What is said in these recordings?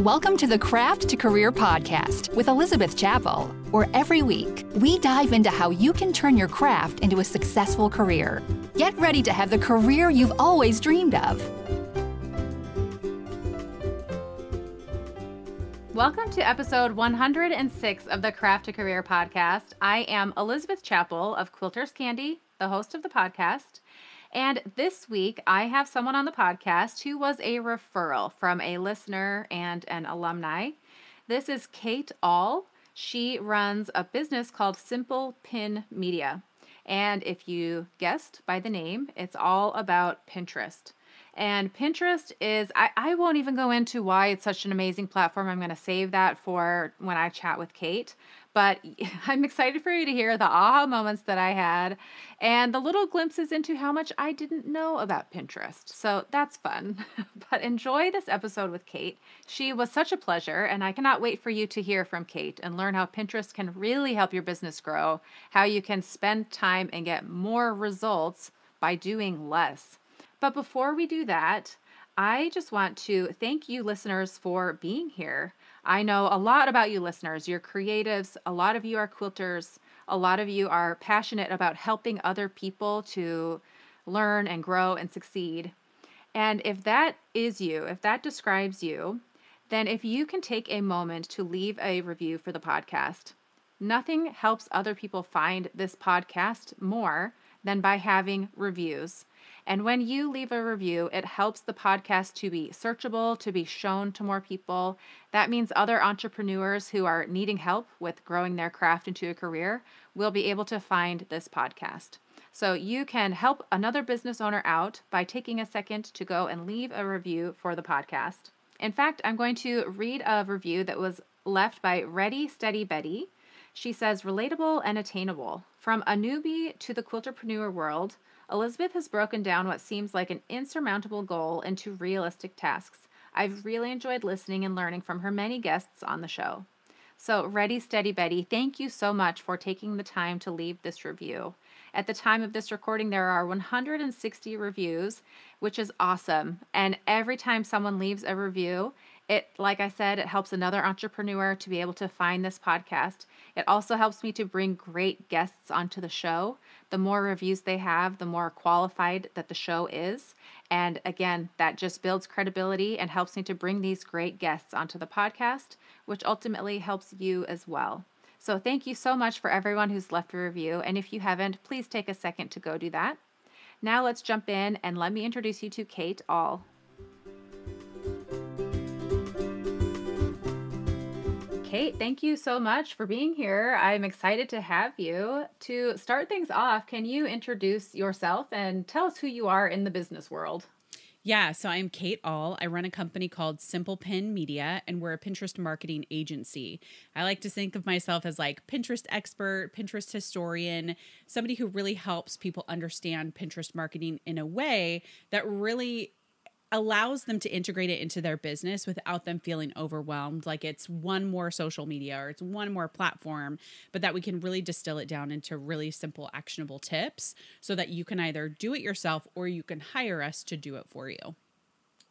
Welcome to the Craft to Career podcast with Elizabeth Chappell, where every week we dive into how you can turn your craft into a successful career. Get ready to have the career you've always dreamed of. Welcome to episode 106 of the Craft to Career podcast. I am Elizabeth Chappell of Quilters Candy, the host of the podcast. And this week, I have someone on the podcast who was a referral from a listener and an alumni. This is Kate Ahl. She runs a business called Simple Pin Media. And if you guessed by the name, it's all about Pinterest. And Pinterest is, I, I won't even go into why it's such an amazing platform. I'm going to save that for when I chat with Kate. But I'm excited for you to hear the aha moments that I had and the little glimpses into how much I didn't know about Pinterest. So that's fun. but enjoy this episode with Kate. She was such a pleasure, and I cannot wait for you to hear from Kate and learn how Pinterest can really help your business grow, how you can spend time and get more results by doing less. But before we do that, I just want to thank you, listeners, for being here. I know a lot about you, listeners. You're creatives, a lot of you are quilters, a lot of you are passionate about helping other people to learn and grow and succeed. And if that is you, if that describes you, then if you can take a moment to leave a review for the podcast, nothing helps other people find this podcast more than by having reviews. And when you leave a review, it helps the podcast to be searchable, to be shown to more people. That means other entrepreneurs who are needing help with growing their craft into a career will be able to find this podcast. So you can help another business owner out by taking a second to go and leave a review for the podcast. In fact, I'm going to read a review that was left by Ready Steady Betty. She says, relatable and attainable. From a newbie to the quilterpreneur world, Elizabeth has broken down what seems like an insurmountable goal into realistic tasks. I've really enjoyed listening and learning from her many guests on the show. So, Ready Steady Betty, thank you so much for taking the time to leave this review. At the time of this recording, there are 160 reviews, which is awesome. And every time someone leaves a review, it, like I said, it helps another entrepreneur to be able to find this podcast. It also helps me to bring great guests onto the show. The more reviews they have, the more qualified that the show is. And again, that just builds credibility and helps me to bring these great guests onto the podcast, which ultimately helps you as well. So, thank you so much for everyone who's left a review. And if you haven't, please take a second to go do that. Now, let's jump in and let me introduce you to Kate Ahl. Kate, thank you so much for being here. I'm excited to have you. To start things off, can you introduce yourself and tell us who you are in the business world? Yeah, so I'm Kate Ahl. I run a company called Simple Pin Media, and we're a Pinterest marketing agency. I like to think of myself as like Pinterest expert, Pinterest historian, somebody who really helps people understand Pinterest marketing in a way that really allows them to integrate it into their business without them feeling overwhelmed like it's one more social media or it's one more platform but that we can really distill it down into really simple actionable tips so that you can either do it yourself or you can hire us to do it for you.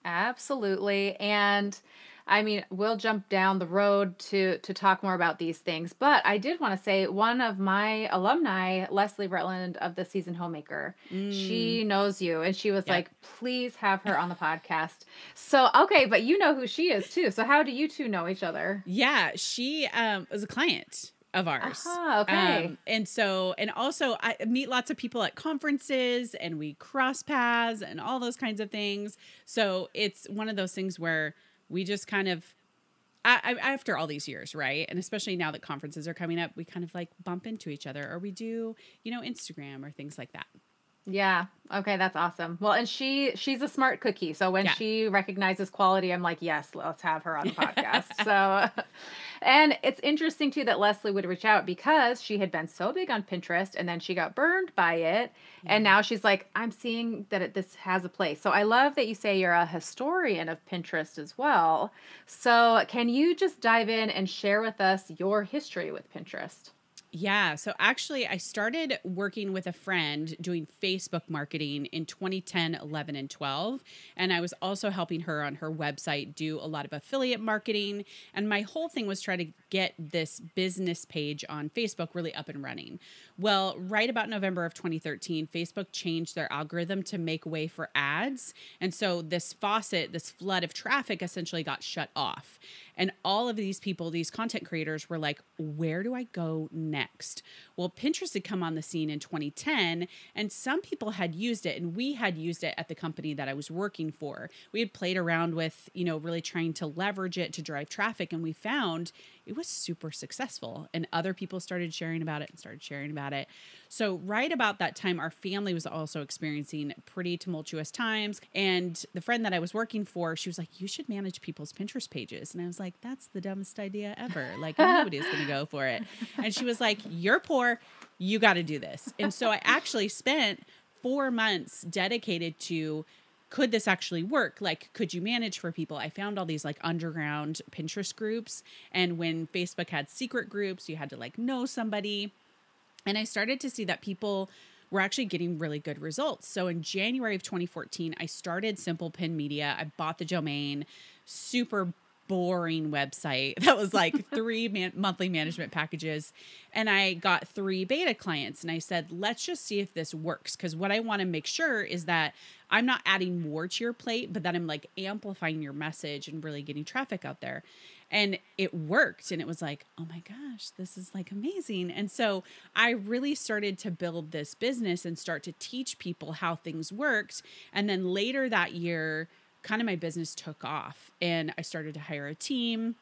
Absolutely. And I mean, we'll jump down the road to to talk more about these things, but I did want to say one of my alumni, Leslie Rutland of the Seasoned Homemaker, mm. she knows you, and she was yep. like, "Please have her on the podcast." So okay, but you know who she is too. So how do you two know each other? Yeah, she um, was a client of ours. Ah, okay. Um, and so, and also, I meet lots of people at conferences and we cross paths and all those kinds of things. So it's one of those things where we just kind of I, I, after all these years, right? And especially now that conferences are coming up, we kind of like bump into each other or we do, you know, Instagram or things like that. Yeah. Okay, that's awesome. Well, and she she's a smart cookie. So when yeah. she recognizes quality, I'm like, "Yes, let's have her on the podcast." so and it's interesting too that Leslie would reach out because she had been so big on Pinterest and then she got burned by it. And mm-hmm. now she's like, I'm seeing that it, this has a place. So I love that you say you're a historian of Pinterest as well. So can you just dive in and share with us your history with Pinterest? Yeah. So actually, I started working with a friend doing Facebook marketing in 2010, 11, and 12. And I was also helping her on her website do a lot of affiliate marketing. And my whole thing was try to get this business page on Facebook really up and running. Well, right about November of 2013, Facebook changed their algorithm to make way for ads. And so this faucet, this flood of traffic essentially got shut off. And all of these people, these content creators were like, where do I go next? Well, Pinterest had come on the scene in 2010, and some people had used it, and we had used it at the company that I was working for. We had played around with, you know, really trying to leverage it to drive traffic, and we found it was super successful. And other people started sharing about it and started sharing about it. So, right about that time, our family was also experiencing pretty tumultuous times. And the friend that I was working for, she was like, You should manage people's Pinterest pages. And I was like, That's the dumbest idea ever. Like, nobody's going to go for it. And she was like, You're poor. You got to do this. And so, I actually spent four months dedicated to could this actually work? Like, could you manage for people? I found all these like underground Pinterest groups. And when Facebook had secret groups, you had to like know somebody. And I started to see that people were actually getting really good results. So in January of 2014, I started Simple Pin Media. I bought the domain, super boring website that was like three man- monthly management packages. And i got three beta clients and i said let's just see if this works. Because what i want to make sure is that i'm not adding more to your plate but that i'm like amplifying your message and really getting traffic out there. And it worked and it was like oh my gosh this is like amazing. And so i really started to build this business and start to teach people how things worked. And then later that year kind of my business took off and i started to hire a team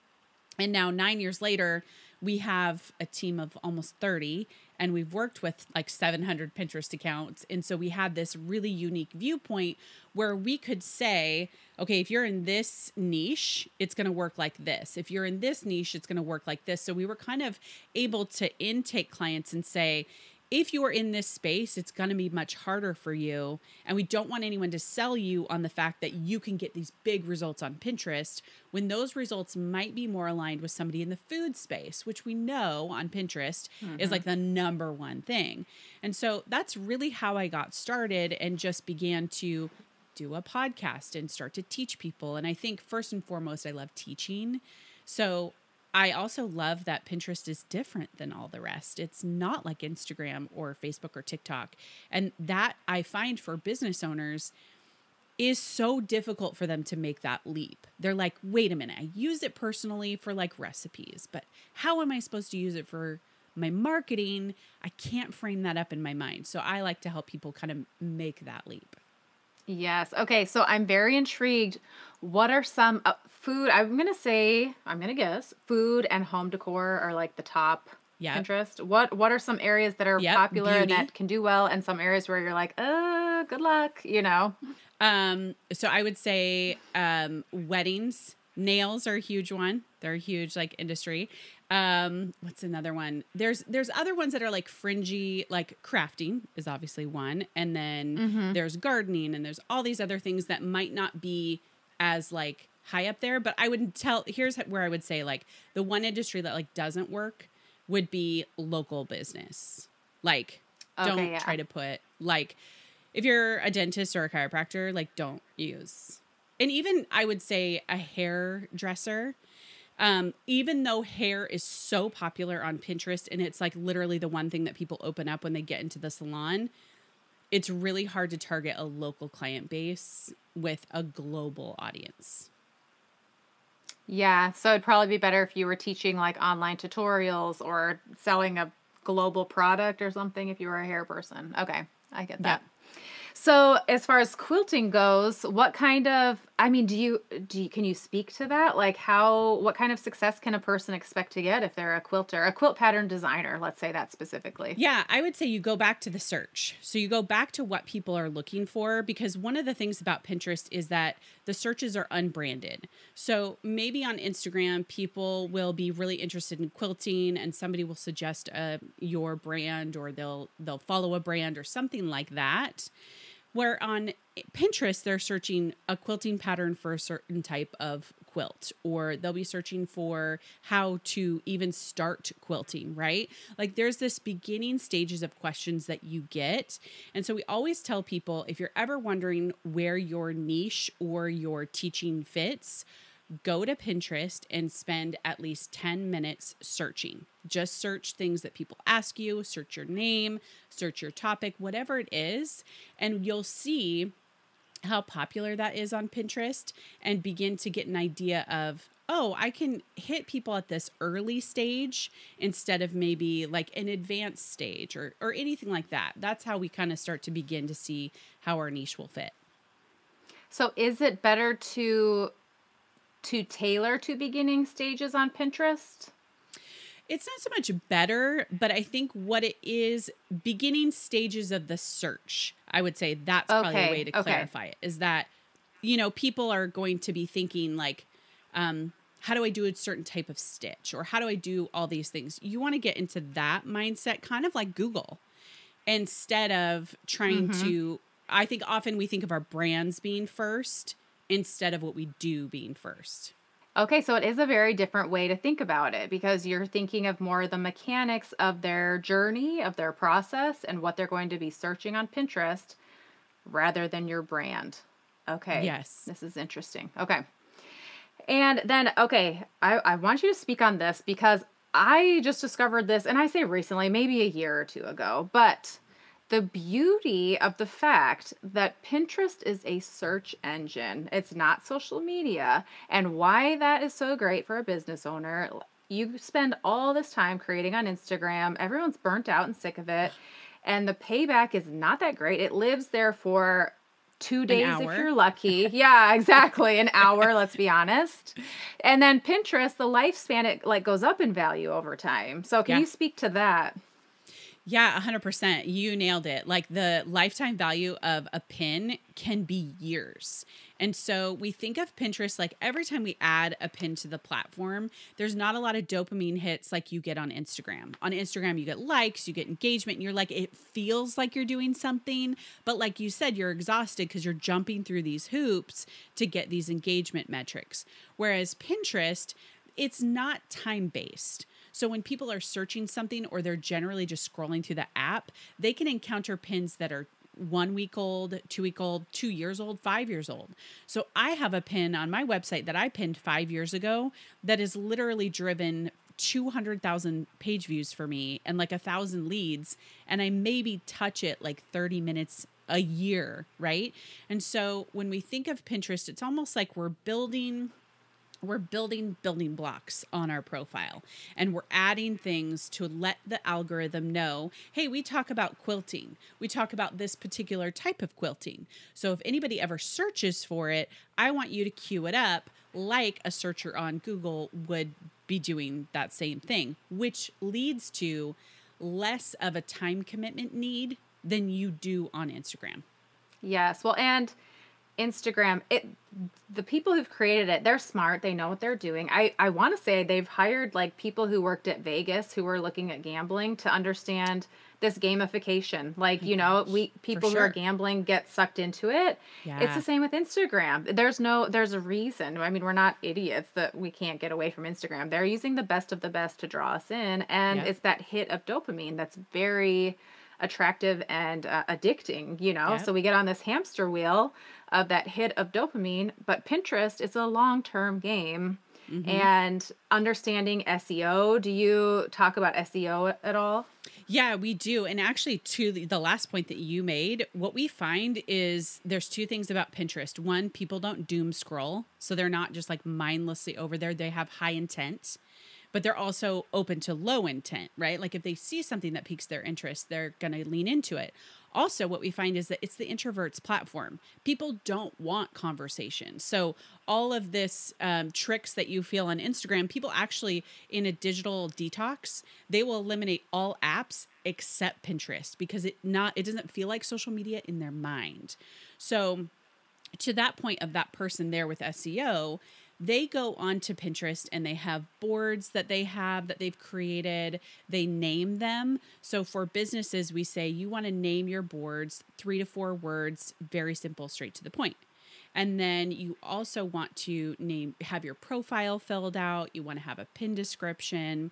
and now 9 years later we have a team of almost 30 and we've worked with like 700 Pinterest accounts. And so we had this really unique viewpoint where we could say, okay, if you're in this niche, it's going to work like this. If you're in this niche, it's going to work like this. So we were kind of able to intake clients and say, if you are in this space, it's going to be much harder for you. And we don't want anyone to sell you on the fact that you can get these big results on Pinterest when those results might be more aligned with somebody in the food space, which we know on Pinterest mm-hmm. is like the number one thing. And so that's really how I got started and just began to do a podcast and start to teach people. And I think first and foremost, I love teaching. So I also love that Pinterest is different than all the rest. It's not like Instagram or Facebook or TikTok. And that I find for business owners is so difficult for them to make that leap. They're like, wait a minute, I use it personally for like recipes, but how am I supposed to use it for my marketing? I can't frame that up in my mind. So I like to help people kind of make that leap. Yes. Okay. So I'm very intrigued. What are some uh, food? I'm going to say, I'm going to guess food and home decor are like the top yep. Pinterest. What What are some areas that are yep. popular Beauty. and that can do well, and some areas where you're like, uh, good luck, you know? Um. So I would say, um, weddings, nails are a huge one. They're a huge like industry. Um, what's another one? There's there's other ones that are like fringy, like crafting is obviously one, and then mm-hmm. there's gardening, and there's all these other things that might not be as like high up there. But I would tell here's where I would say like the one industry that like doesn't work would be local business. Like, okay, don't yeah. try to put like if you're a dentist or a chiropractor, like don't use. And even I would say a hairdresser um, even though hair is so popular on Pinterest and it's like literally the one thing that people open up when they get into the salon, it's really hard to target a local client base with a global audience. Yeah, so it'd probably be better if you were teaching like online tutorials or selling a global product or something if you were a hair person. Okay, I get that. So, as far as quilting goes, what kind of I mean, do you do you, can you speak to that? Like how what kind of success can a person expect to get if they're a quilter, a quilt pattern designer, let's say that specifically? Yeah, I would say you go back to the search. So you go back to what people are looking for because one of the things about Pinterest is that the searches are unbranded. So maybe on Instagram people will be really interested in quilting and somebody will suggest a uh, your brand or they'll they'll follow a brand or something like that where on Pinterest they're searching a quilting pattern for a certain type of quilt or they'll be searching for how to even start quilting, right? Like there's this beginning stages of questions that you get. And so we always tell people if you're ever wondering where your niche or your teaching fits, go to Pinterest and spend at least 10 minutes searching. Just search things that people ask you, search your name, search your topic, whatever it is, and you'll see how popular that is on Pinterest and begin to get an idea of oh, I can hit people at this early stage instead of maybe like an advanced stage or or anything like that. That's how we kind of start to begin to see how our niche will fit. So is it better to to tailor to beginning stages on Pinterest? It's not so much better, but I think what it is beginning stages of the search. I would say that's probably a way to okay. clarify it is that you know people are going to be thinking like um how do I do a certain type of stitch or how do I do all these things? You want to get into that mindset kind of like Google instead of trying Mm-hmm. to I think often we think of our brands being first instead of what we do being first. Okay, so it is a very different way to think about it because you're thinking of more the mechanics of their journey, of their process, and what they're going to be searching on Pinterest rather than your brand. Okay. Yes. This is interesting. Okay. And then, okay, I, I want you to speak on this because I just discovered this, and I say recently, maybe a year or two ago, but the beauty of the fact that Pinterest is a search engine, it's not social media, and why that is so great for a business owner. You spend all this time creating on Instagram, everyone's burnt out and sick of it, and the payback is not that great. It lives there for two days if you're lucky. yeah, exactly. An hour, let's be honest. And then Pinterest, the lifespan it like goes up in value over time. So can Yeah. you speak to that? Yeah, 100%. You nailed it. Like the lifetime value of a pin can be years. And so we think of Pinterest like every time we add a pin to the platform, there's not a lot of dopamine hits like you get on Instagram. On Instagram, you get likes, you get engagement, and you're like, it feels like you're doing something. But like you said, you're exhausted because you're jumping through these hoops to get these engagement metrics. Whereas Pinterest, it's not time based. So when people are searching something or they're generally just scrolling through the app, they can encounter pins that are one week old, two week old, two years old, five years old. So I have a pin on my website that I pinned five years ago that is literally driven 200,000 page views for me and like a thousand leads. And I maybe touch it like 30 minutes a year, right? And so when we think of Pinterest, it's almost like we're building we're building building blocks on our profile and we're adding things to let the algorithm know hey we talk about quilting. We talk about this particular type of quilting. So if anybody ever searches for it i want you to queue it up like a searcher on google would be doing that same thing which leads to less of a time commitment need than you do on instagram. Yes. Well, and Instagram, it the people who've created it, they're smart. They know what they're doing. I I want to say they've hired like people who worked at Vegas who were looking at gambling to understand this gamification. Like, you know, we people who are gambling get sucked into it. Yeah. It's the same with Instagram. There's no there's a reason. I mean, we're not idiots that we can't get away from Instagram. They're using the best of the best to draw us in and it's that hit of dopamine that's very attractive and uh, addicting, you know? Yeah. So we get on this hamster wheel of that hit of dopamine, but Pinterest is a long-term game. Mm-hmm. And understanding SEO, do you talk about SEO at all? Yeah, we do. And actually, to the, the last point that you made, what we find is there's two things about Pinterest. One, people don't doom scroll. So they're not just like mindlessly over there, they have high intent, but they're also open to low intent, right? Like if they see something that piques their interest, they're going to lean into it. Also, what we find is that it's the introverts platform. People don't want conversation. So, all of this um, tricks that you feel on Instagram, people actually in a digital detox, they will eliminate all apps except Pinterest because it not it doesn't feel like social media in their mind. So, to that point of that person there with SEO, they go onto Pinterest and they have boards that they have that they've created. They name them. So for businesses, we say you want to name your boards three to four words, very simple, straight to the point. And then you also want to name have your profile filled out. You want to have a pin description.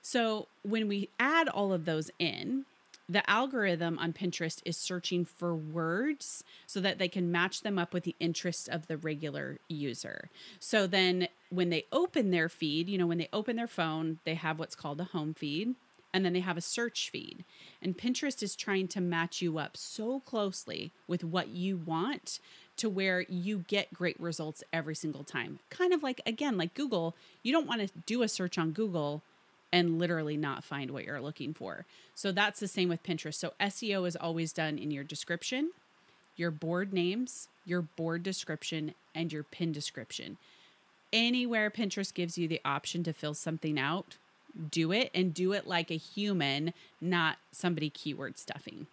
So when we add all of those in, the algorithm on Pinterest is searching for words so that they can match them up with the interests of the regular user. So then when they open their feed, you know, when they open their phone, they have what's called a home feed and then they have a search feed. And Pinterest is trying to match you up so closely with what you want to where you get great results every single time. Kind of like, again, like Google, you don't want to do a search on Google and literally not find what you're looking for. So that's the same with Pinterest. So SEO is always done in your description, your board names, your board description, and your pin description. Anywhere Pinterest gives you the option to fill something out, do it and do it like a human, not somebody keyword stuffing.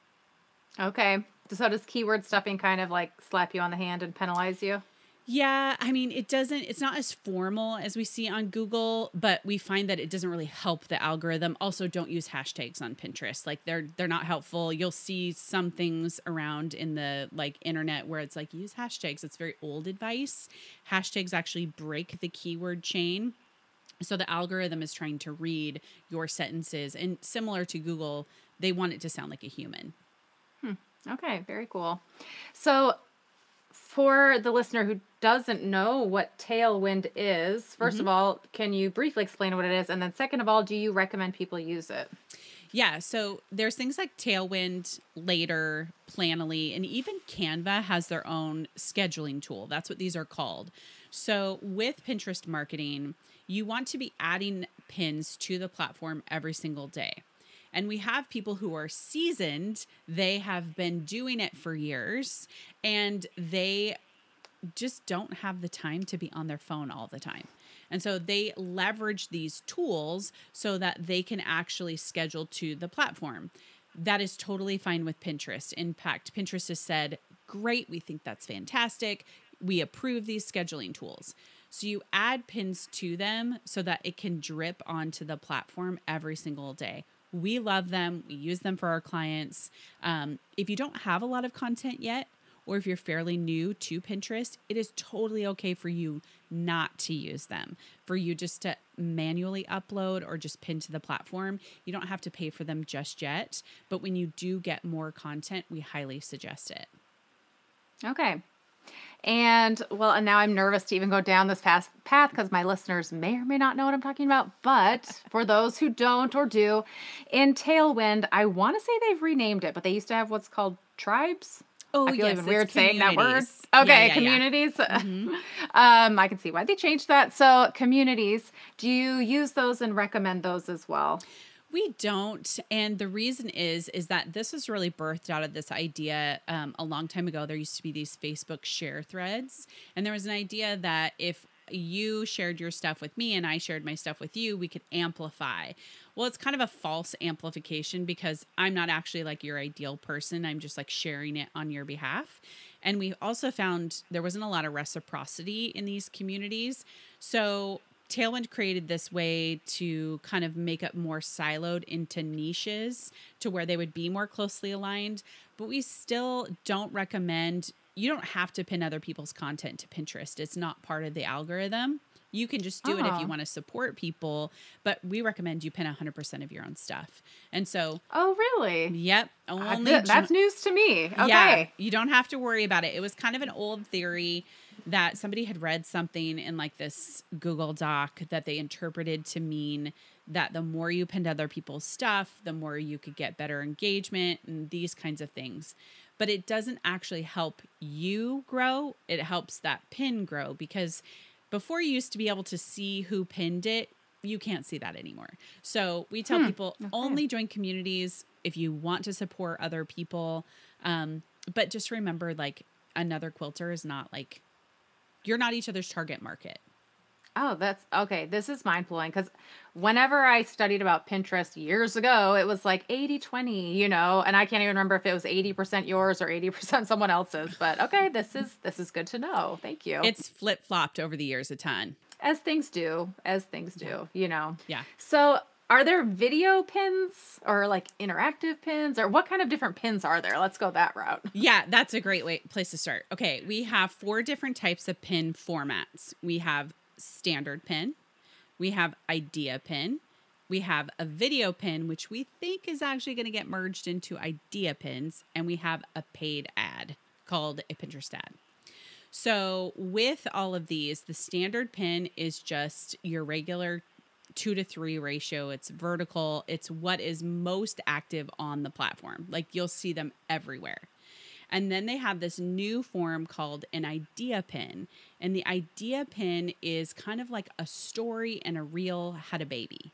Okay. So does keyword stuffing kind of like slap you on the hand and penalize you? Yeah, I mean, it doesn't, it's not as formal as we see on Google, but we find that it doesn't really help the algorithm. Also, don't use hashtags on Pinterest. Like they're they're not helpful. You'll see some things around in the like internet where it's like use hashtags. It's very old advice. Hashtags actually break the keyword chain. So the algorithm is trying to read your sentences and similar to Google, they want it to sound like a human. Hmm. Okay, very cool. So for the listener who doesn't know what tailwind is, 1st mm-hmm. of all, can you briefly explain what it is? And then, second of all, do you recommend people use it? Yeah, so there's things like Tailwind, Later, Planoly, and even Canva has their own scheduling tool. That's what these are called. So with Pinterest marketing, you want to be adding pins to the platform every single day. And we have people who are seasoned, they have been doing it for years, and they just don't have the time to be on their phone all the time. And so they leverage these tools so that they can actually schedule to the platform. That is totally fine with Pinterest. In fact, Pinterest has said, Great, we think that's fantastic. We approve these scheduling tools. So you add pins to them so that it can drip onto the platform every single day. We love them. We use them for our clients. Um, if you don't have a lot of content yet, or if you're fairly new to Pinterest, it is totally okay for you not to use them, for you just to manually upload or just pin to the platform. You don't have to pay for them just yet, but when you do get more content, we highly suggest it. Okay. And well, and now I'm nervous to even go down this path because my listeners may or may not know what I'm talking about. But for those who don't or do, in Tailwind, I want to say they've renamed it, but they used to have what's called tribes. Oh, I feel yes, even weird saying that word. Yeah, Okay, yeah, communities. Yeah. Mm-hmm. um, I can see why they changed that. So, communities, do you use those and recommend those as well? We don't, and the reason is is that this was really birthed out of this idea um, a long time ago. There used to be these Facebook share threads, and there was an idea that if you shared your stuff with me and I shared my stuff with you, we could amplify. Well, it's kind of a false amplification because I'm not actually like your ideal person. I'm just like sharing it on your behalf. And we also found there wasn't a lot of reciprocity in these communities. So Tailwind created this way to kind of make it more siloed into niches to where they would be more closely aligned. But we still don't recommend, you don't have to pin other people's content to Pinterest. It's not part of the algorithm. You can just do oh. it if you ah. oh. want to support people, but we recommend you pin 100% of your own stuff. And so, oh, really? Yep. Only th- that's news to me. Okay. Yeah, you don't have to worry about it. It was kind of an old theory that somebody had read something in like this Google Doc that they interpreted to mean that the more you pinned other people's stuff, the more you could get better engagement and these kinds of things. But it doesn't actually help you grow, it helps that pin grow because before you used to be able to see who pinned it, you can't see that anymore. So we tell hmm. people okay. only join communities if you want to support other people. Um, but just remember, like, another quilter is not like you're not each other's target market. Oh, that's okay. This is mind blowing because whenever I studied about Pinterest years ago, it was like 80 20, you know, and I can't even remember if it was 80% yours or 80% someone else's. But okay, this is this is good to know. Thank you. It's flip flopped over the years a ton. As things do, as things do, yeah. you know. Yeah. So are there video pins or like interactive pins or what kind of different pins are there? Let's go that route. Yeah, that's a great way place to start. Okay, we have four different types of pin formats. We have standard pin, we have idea pin, we have a video pin which we think is actually going to get merged into idea pins and we have a paid ad called a Pinterest ad. So, with all of these, the standard pin is just your regular two to three ratio. It's vertical. It's what is most active on the platform. Like you'll see them everywhere. And then they have this new form called an idea pin. And the idea pin is kind of like a story and a reel had a baby.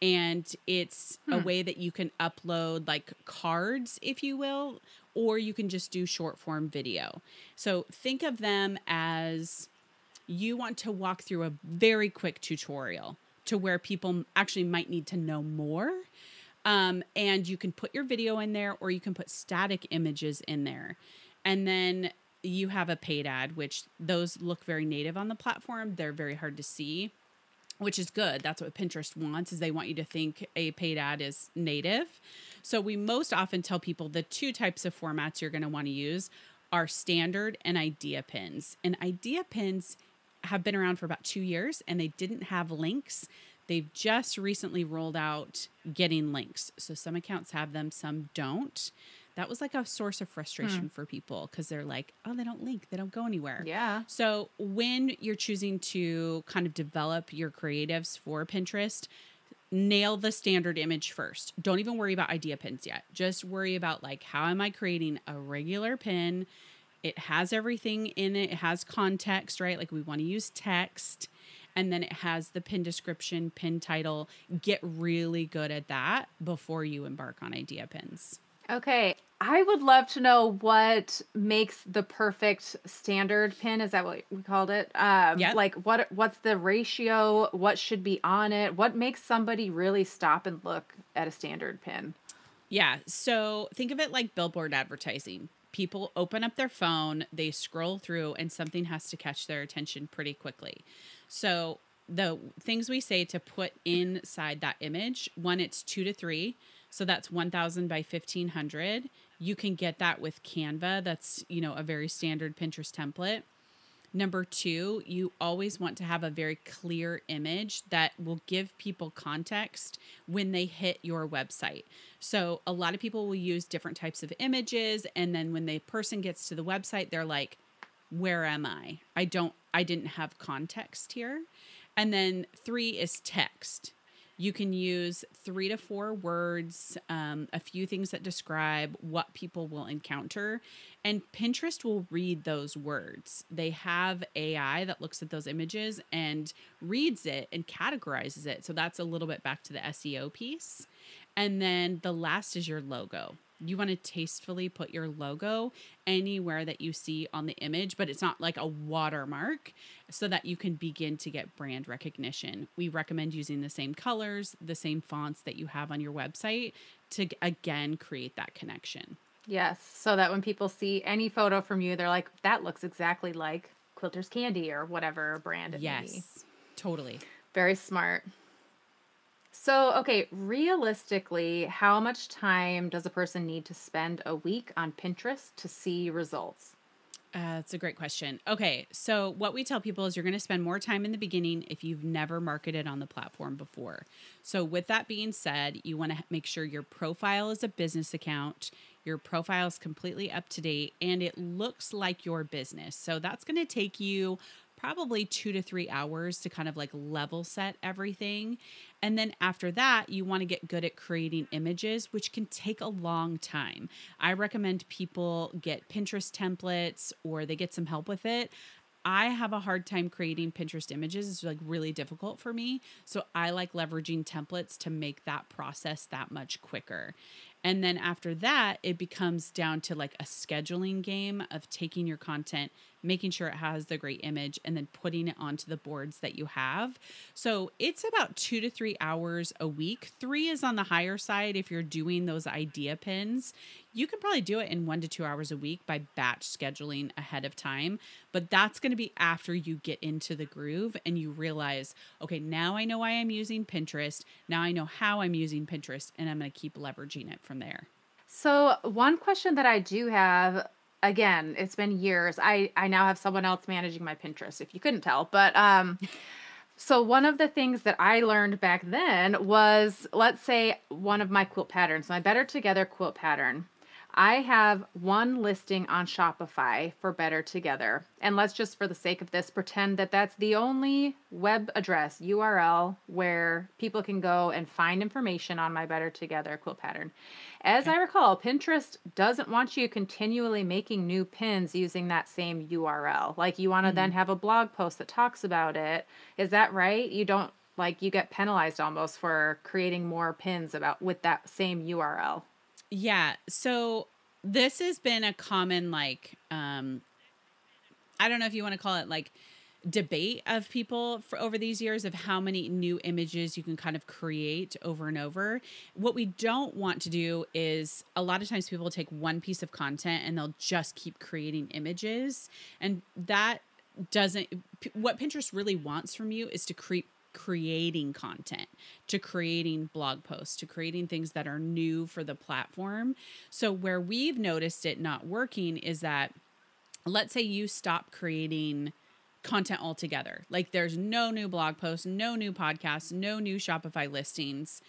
And it's hmm. a way that you can upload like cards, if you will, or you can just do short form video. So think of them as you want to walk through a very quick tutorial to where people actually might need to know more. Um, and you can put your video in there or you can put static images in there. And then you have a paid ad, which those look very native on the platform. They're very hard to see, which is good. That's what Pinterest wants is they want you to think a paid ad is native. So we most often tell people the two types of formats you're going to want to use are standard and idea pins. And idea pins have been around for about two years and they didn't have links. They've just recently rolled out getting links. So some accounts have them, some don't. That was like a source of frustration hmm. for people because they're like, oh, they don't link, they don't go anywhere. Yeah. So when you're choosing to kind of develop your creatives for Pinterest, nail the standard image first. Don't even worry about idea pins yet. Just worry about like, how am I creating a regular pin? It has everything in it. It has context, right? Like we want to use text. And then it has the pin description, pin title. Get really good at that before you embark on idea pins. Okay. I would love to know what makes the perfect standard pin. Is that what we called it? Um, yeah. Like what? What's the ratio? What should be on it? What makes somebody really stop and look at a standard pin? Yeah. So think of it like billboard advertising people open up their phone, they scroll through, and something has to catch their attention pretty quickly. So, the things we say to put inside that image one, it's two to three. So that's 1000 by 1500. You can get that with Canva. That's, you know, a very standard Pinterest template. Number two, you always want to have a very clear image that will give people context when they hit your website. So, a lot of people will use different types of images. And then when the person gets to the website, they're like, Where am I? I don't, I didn't have context here. And then three is text. You can use three to four words, um, a few things that describe what people will encounter, and Pinterest will read those words. They have AI that looks at those images and reads it and categorizes it. So that's a little bit back to the SEO piece. And then the last is your logo. You want to tastefully put your logo anywhere that you see on the image, but it's not like a watermark so that you can begin to get brand recognition. We recommend using the same colors, the same fonts that you have on your website to again create that connection. Yes, so that when people see any photo from you, they're like, that looks exactly like Quilter's Candy or whatever brand it yes, totally. Very smart. So, okay, realistically, how much time does a person need to spend a week on Pinterest to see results? Uh, that's a great question. Okay, so what we tell people is you're going to spend more time in the beginning if you've never marketed on the platform before. So, with that being said, you want to make sure your profile is a business account, your profile is completely up to date, and it looks like your business. So, that's going to take you probably two to three hours to kind of like level set everything. And then after that, you want to get good at creating images, which can take a long time. I recommend people get Pinterest templates or they get some help with it. I have a hard time creating Pinterest images. It's like really difficult for me. So I like leveraging templates to make that process that much quicker. And then after that, it becomes down to like a scheduling game of taking your content, making sure it has the great image, and then putting it onto the boards that you have. So it's about two to three hours a week. Three is on the higher side if you're doing those idea pins. You can probably do it in one to two hours a week by batch scheduling ahead of time. But that's going to be after you get into the groove and you realize, okay, now I know why I'm using Pinterest. Now I know how I'm using Pinterest, and I'm going to keep leveraging it from there. So, one question that I do have again, it's been years. I I now have someone else managing my Pinterest if you couldn't tell. But um so one of the things that I learned back then was let's say one of my quilt patterns, my Better Together quilt pattern. I have one listing on Shopify for Better Together. And let's just, for the sake of this, pretend that that's the only web address, URL, where people can go and find information on my Better Together quilt pattern. As I recall, Pinterest doesn't want you continually making new pins using that same URL. Like you want to mm-hmm. then have a blog post that talks about it. Is that right? You don't like you get penalized almost for creating more pins about with that same URL. Yeah. So this has been a common like um I don't know if you want to call it like debate of people for over these years of how many new images you can kind of create over and over. What we don't want to do is a lot of times people take one piece of content and they'll just keep creating images and that doesn't what Pinterest really wants from you is to create creating content, to creating blog posts, to creating things that are new for the platform. So, where we've noticed it not working is that, let's say you stop creating content altogether. Like there's no new blog posts, no new podcasts, no new Shopify listings.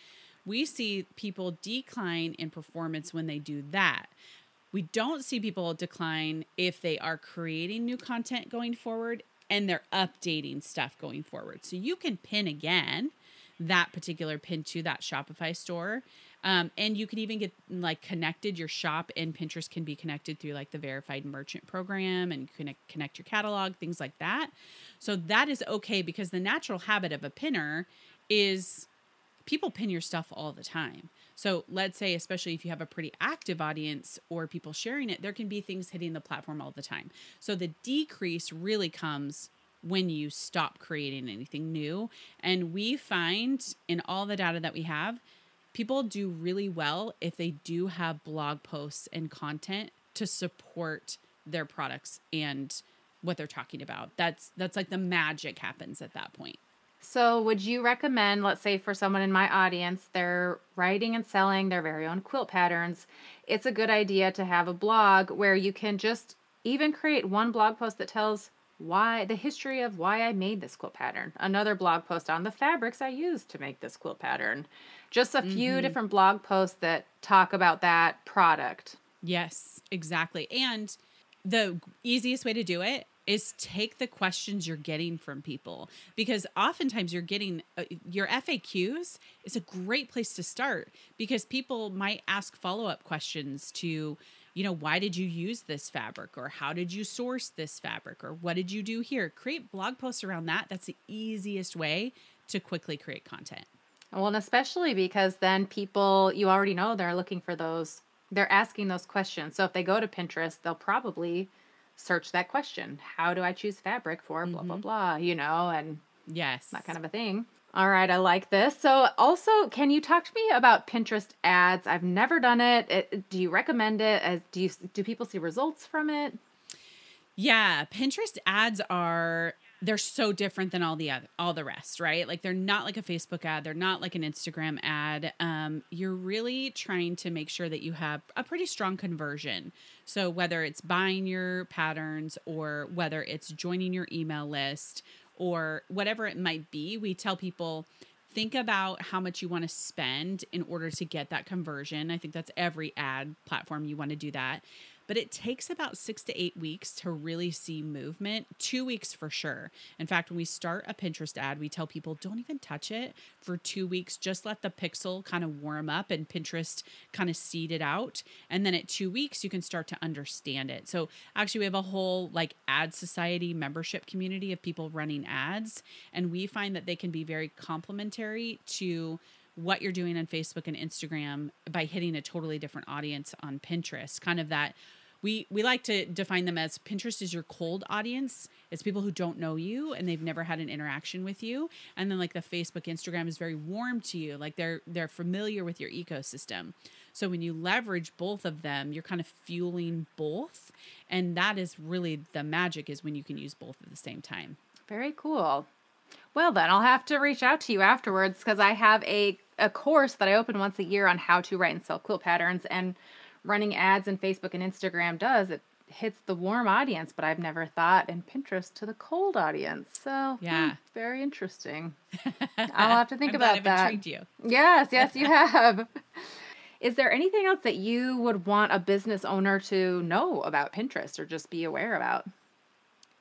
We see people decline in performance when they do that. We don't see people decline if they are creating new content going forward and they're updating stuff going forward. So you can pin again that particular pin to that Shopify store. Um, and you can even get like connected your shop and Pinterest can be connected through like the verified merchant program and connect connect your catalog, things like that. So that is okay because the natural habit of a pinner is people pin your stuff all the time. So let's say, especially if you have a pretty active audience or people sharing it, there can be things hitting the platform all the time. So the decrease really comes when you stop creating anything new. And we find in all the data that we have, people do really well if they do have blog posts and content to support their products and what they're talking about. That's that's like the magic happens at that point. So, would you recommend, let's say, for someone in my audience, they're writing and selling their very own quilt patterns? It's a good idea to have a blog where you can just even create one blog post that tells why the history of why I made this quilt pattern, another blog post on the fabrics I used to make this quilt pattern, just a few mm-hmm. different blog posts that talk about that product. Yes, exactly. And the easiest way to do it is take the questions you're getting from people. Because oftentimes you're getting uh, your FAQs is a great place to start because people might ask follow-up questions to you know why did you use this fabric or how did you source this fabric or what did you do here? Create blog posts around that. That's the easiest way to quickly create content. Well and especially because then people you already know they're looking for those they're asking those questions. So if they go to pinterest they'll probably search that question. How do I choose fabric for blah, mm-hmm. blah, blah, you know, and yes, that kind of a thing. All right, I like this. So, also, can you talk to me about Pinterest ads? I've never done it. it do you recommend it? As do you do people see results from it? Yeah, Pinterest ads are they're so different than all the other all the rest right? Like they're not like a facebook ad they're not like an instagram ad. Um, you're really trying to make sure that you have a pretty strong conversion. So whether it's buying your patterns or whether it's joining your email list or whatever it might be we tell people think about how much you want to spend in order to get that conversion. I think that's every ad platform you want to do that but it takes about six to eight weeks to really see movement, two weeks for sure. In fact, when we start a Pinterest ad, we tell people don't even touch it for two weeks. Just let the pixel kind of warm up and Pinterest kind of seed it out. And then at two weeks, you can start to understand it. So actually, we have a whole like ad society membership community of people running ads. And we find that they can be very complementary to what you're doing on Facebook and Instagram by hitting a totally different audience on Pinterest. Kind of that we we like to define them as Pinterest is your cold audience. It's people who don't know you and they've never had an interaction with you. And then like the Facebook, Instagram is very warm to you. Like they're they're familiar with your ecosystem. So when you leverage both of them, you're kind of fueling both. And that is really the magic is when you can use both at the same time. Very cool. Well, then I'll have to reach out to you afterwards because I have a, a course that I open once a year on how to write and sell quilt patterns. And running ads in Facebook and Instagram does. It hits the warm audience, but I've never thought in Pinterest to the cold audience. So hmm, yeah, very interesting. I'll have to think about that. Intrigued you. Yes, yes, you have. Is there anything else that you would want a business owner to know about Pinterest or just be aware about?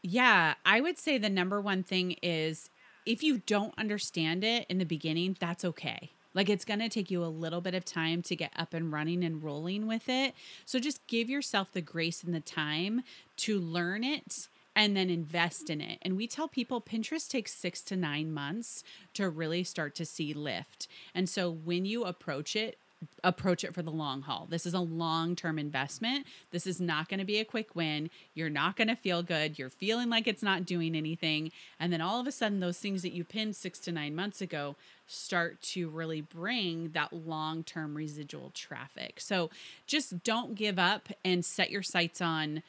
Yeah, I would say the number one thing is if you don't understand it in the beginning, that's okay. Like it's going to take you a little bit of time to get up and running and rolling with it. So just give yourself the grace and the time to learn it and then invest in it. And we tell people Pinterest takes six to nine months to really start to see lift. And so when you approach it, approach it for the long haul. This is a long term investment. This is not going to be a quick win. You're not going to feel good. You're feeling like it's not doing anything. And then all of a sudden, those things that you pinned six to nine months ago start to really bring that long term residual traffic. So just don't give up and set your sights on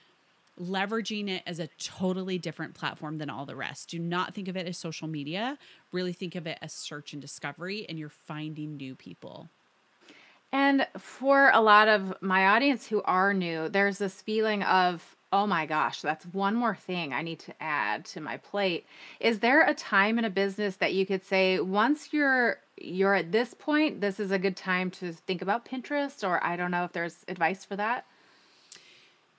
leveraging it as a totally different platform than all the rest. Do not think of it as social media. Really think of it as search and discovery, and you're finding new people. And for a lot of my audience who are new, there's this feeling of, oh my gosh, that's one more thing I need to add to my plate. Is there a time in a business that you could say once you're you're at this point, this is a good time to think about Pinterest or I don't know if there's advice for that?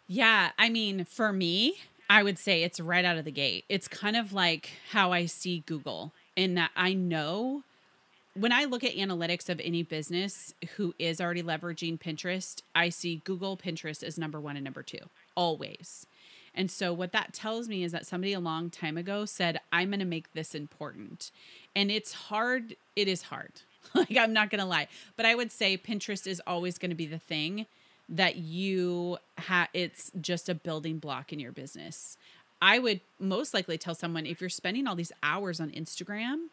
Yeah, I mean, for me, I would say it's right out of the gate. It's kind of like how I see Google in that I know when I look at analytics of any business who is already leveraging Pinterest, I see Google, Pinterest as number one and number two, always. And so, what that tells me is that somebody a long time ago said, I'm going to make this important. And it's hard. It is hard. like, I'm not going to lie. But I would say Pinterest is always going to be the thing that you have, it's just a building block in your business. I would most likely tell someone if you're spending all these hours on Instagram,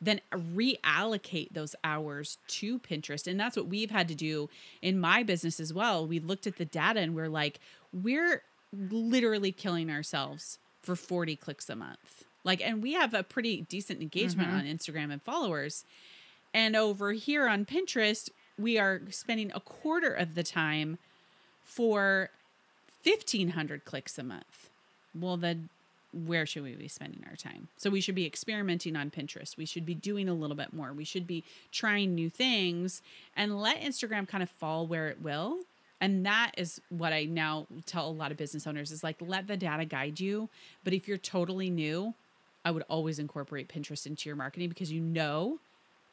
then reallocate those hours to Pinterest. And that's what we've had to do in my business as well. We looked at the data and we're like, we're literally killing ourselves for 40 clicks a month. Like, and we have a pretty decent engagement mm-hmm. on Instagram and followers. And over here on Pinterest, we are spending a quarter of the time for 1500 clicks a month. Well, the where should we be spending our time? So we should be experimenting on Pinterest. We should be doing a little bit more. We should be trying new things and let Instagram kind of fall where it will. And that is what I now tell a lot of business owners is like let the data guide you, but if you're totally new, I would always incorporate Pinterest into your marketing because you know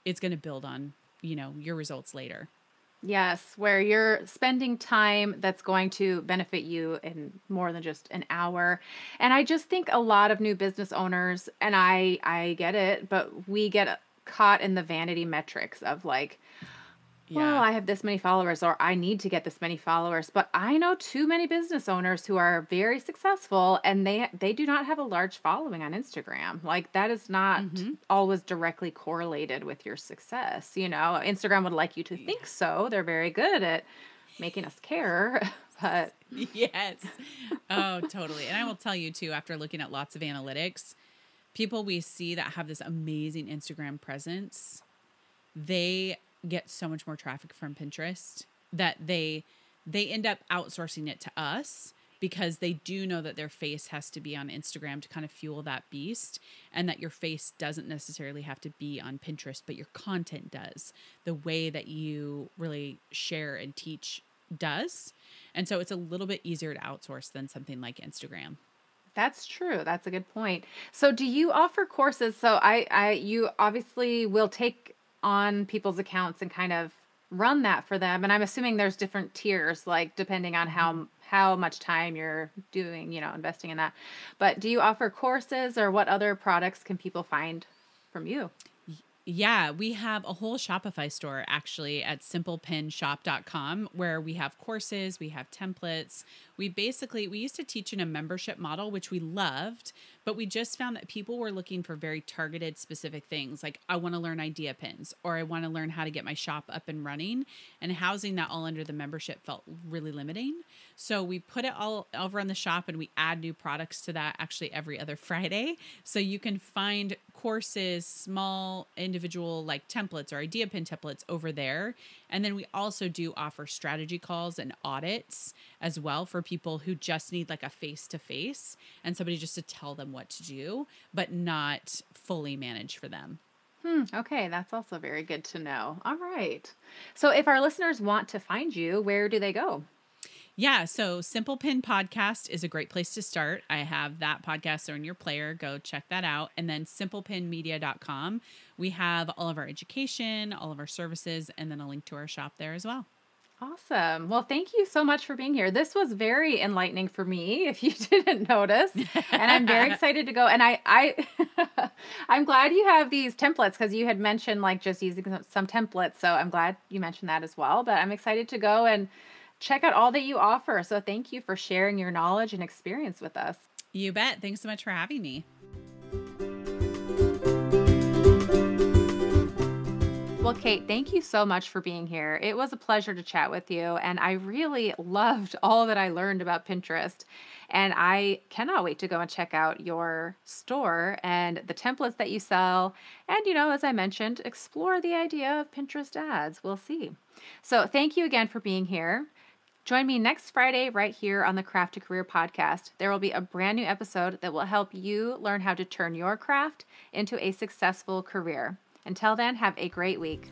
it's going to build on, you know, your results later. Yes, where you're spending time that's going to benefit you in more than just an hour. And I just think a lot of new business owners and I I get it, but we get caught in the vanity metrics of like well, I have this many followers or I need to get this many followers. But I know too many business owners who are very successful and they they do not have a large following on Instagram. Like that is not mm-hmm. always directly correlated with your success. You know, Instagram would like you to think so. They're very good at making us care. But yes. Oh, totally. And I will tell you too, after looking at lots of analytics, people we see that have this amazing Instagram presence, they get so much more traffic from Pinterest that they they end up outsourcing it to us because they do know that their face has to be on Instagram to kind of fuel that beast and that your face doesn't necessarily have to be on Pinterest but your content does the way that you really share and teach does and so it's a little bit easier to outsource than something like Instagram that's true. That's a good point. So do you offer courses? So I I you obviously will take on people's accounts and kind of run that for them and i'm assuming there's different tiers like depending on how mm-hmm. how much time you're doing you know investing in that but do you offer courses or what other products can people find from you Yeah, we have a whole Shopify store actually at simplepinshop.com where we have courses, we have templates. We basically we used to teach in a membership model which we loved, but we just found that people were looking for very targeted specific things like I want to learn idea pins or I want to learn how to get my shop up and running and housing that all under the membership felt really limiting. So we put it all over on the shop and we add new products to that actually every other Friday. So you can find courses, small individual like templates or idea pin templates over there. And then we also do offer strategy calls and audits as well for people who just need like a face to face and somebody just to tell them what to do, but not fully manage for them. Hmm, okay, that's also very good to know. All right. So if our listeners want to find you, where do they go? Yeah, so Simple Pin Podcast is a great place to start. I have that podcast on your player. Go check that out. And then simplepinmedia.com. We have all of our education, all of our services, and then a link to our shop there as well. Awesome. Well, thank you so much for being here. This was very enlightening for me, if you didn't notice. And I'm very excited to go. And I I I'm glad you have these templates because you had mentioned like just using some templates. So I'm glad you mentioned that as well. But I'm excited to go and check out all that you offer. So thank you for sharing your knowledge and experience with us. You bet. Thanks so much for having me. Well, Kate, thank you so much for being here. It was a pleasure to chat with you, and I really loved all that I learned about Pinterest. And I cannot wait to go and check out your store and the templates that you sell. And, you know, as I mentioned, explore the idea of Pinterest ads. We'll see. So, thank you again for being here. Join me next Friday right here on the Craft to Career podcast. There will be a brand new episode that will help you learn how to turn your craft into a successful career. Until then, have a great week.